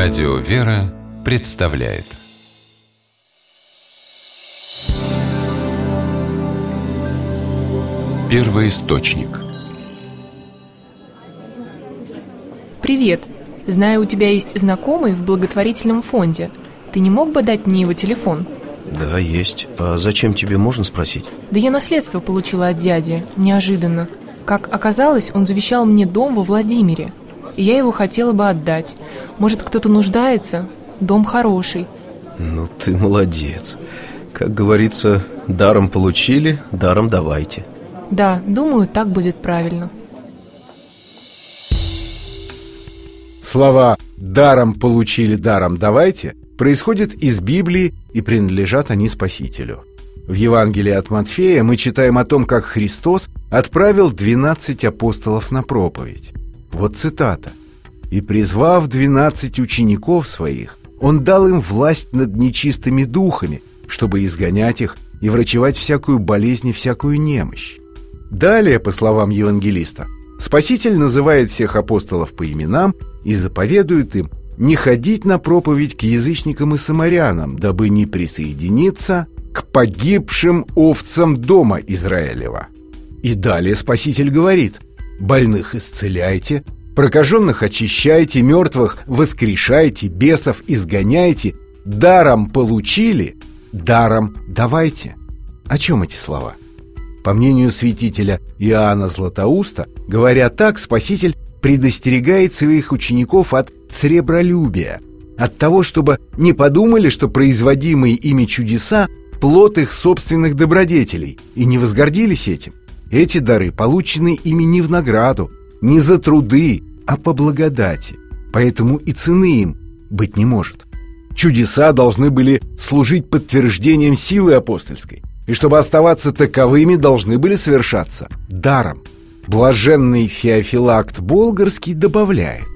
Радио «Вера» представляет Первый источник Привет! Знаю, у тебя есть знакомый в благотворительном фонде. Ты не мог бы дать мне его телефон? Да, есть. А зачем тебе, можно спросить? Да я наследство получила от дяди, неожиданно. Как оказалось, он завещал мне дом во Владимире. И я его хотела бы отдать. Может, кто-то нуждается? Дом хороший. Ну, ты молодец. Как говорится, даром получили, даром давайте. Да, думаю, так будет правильно. Слова «даром получили, даром давайте» происходят из Библии и принадлежат они Спасителю. В Евангелии от Матфея мы читаем о том, как Христос отправил 12 апостолов на проповедь. Вот цитата. «И призвав 12 учеников своих, он дал им власть над нечистыми духами, чтобы изгонять их и врачевать всякую болезнь и всякую немощь. Далее, по словам евангелиста, Спаситель называет всех апостолов по именам и заповедует им не ходить на проповедь к язычникам и самарянам, дабы не присоединиться к погибшим овцам дома Израилева. И далее Спаситель говорит «Больных исцеляйте, прокаженных очищайте, мертвых воскрешайте, бесов изгоняйте, даром получили, даром давайте». О чем эти слова? По мнению святителя Иоанна Златоуста, говоря так, Спаситель предостерегает своих учеников от сребролюбия, от того, чтобы не подумали, что производимые ими чудеса – плод их собственных добродетелей, и не возгордились этим. Эти дары получены ими не в награду, не за труды, а по благодати, поэтому и цены им быть не может. Чудеса должны были служить подтверждением силы апостольской, и чтобы оставаться таковыми, должны были совершаться даром. Блаженный Феофилакт Болгарский добавляет,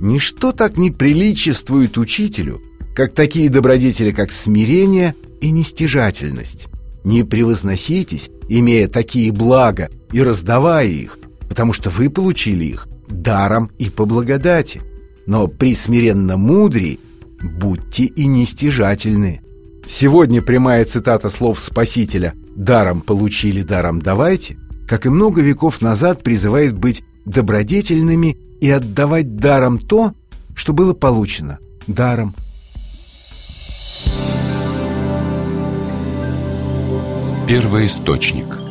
«Ничто так не приличествует учителю, как такие добродетели, как смирение и нестяжательность. Не превозноситесь, имея такие блага и раздавая их, потому что вы получили их даром и по благодати. Но при смиренно мудрии будьте и нестяжательны». Сегодня прямая цитата слов Спасителя «даром получили, даром давайте», как и много веков назад призывает быть добродетельными и отдавать даром то, что было получено даром. Первый источник –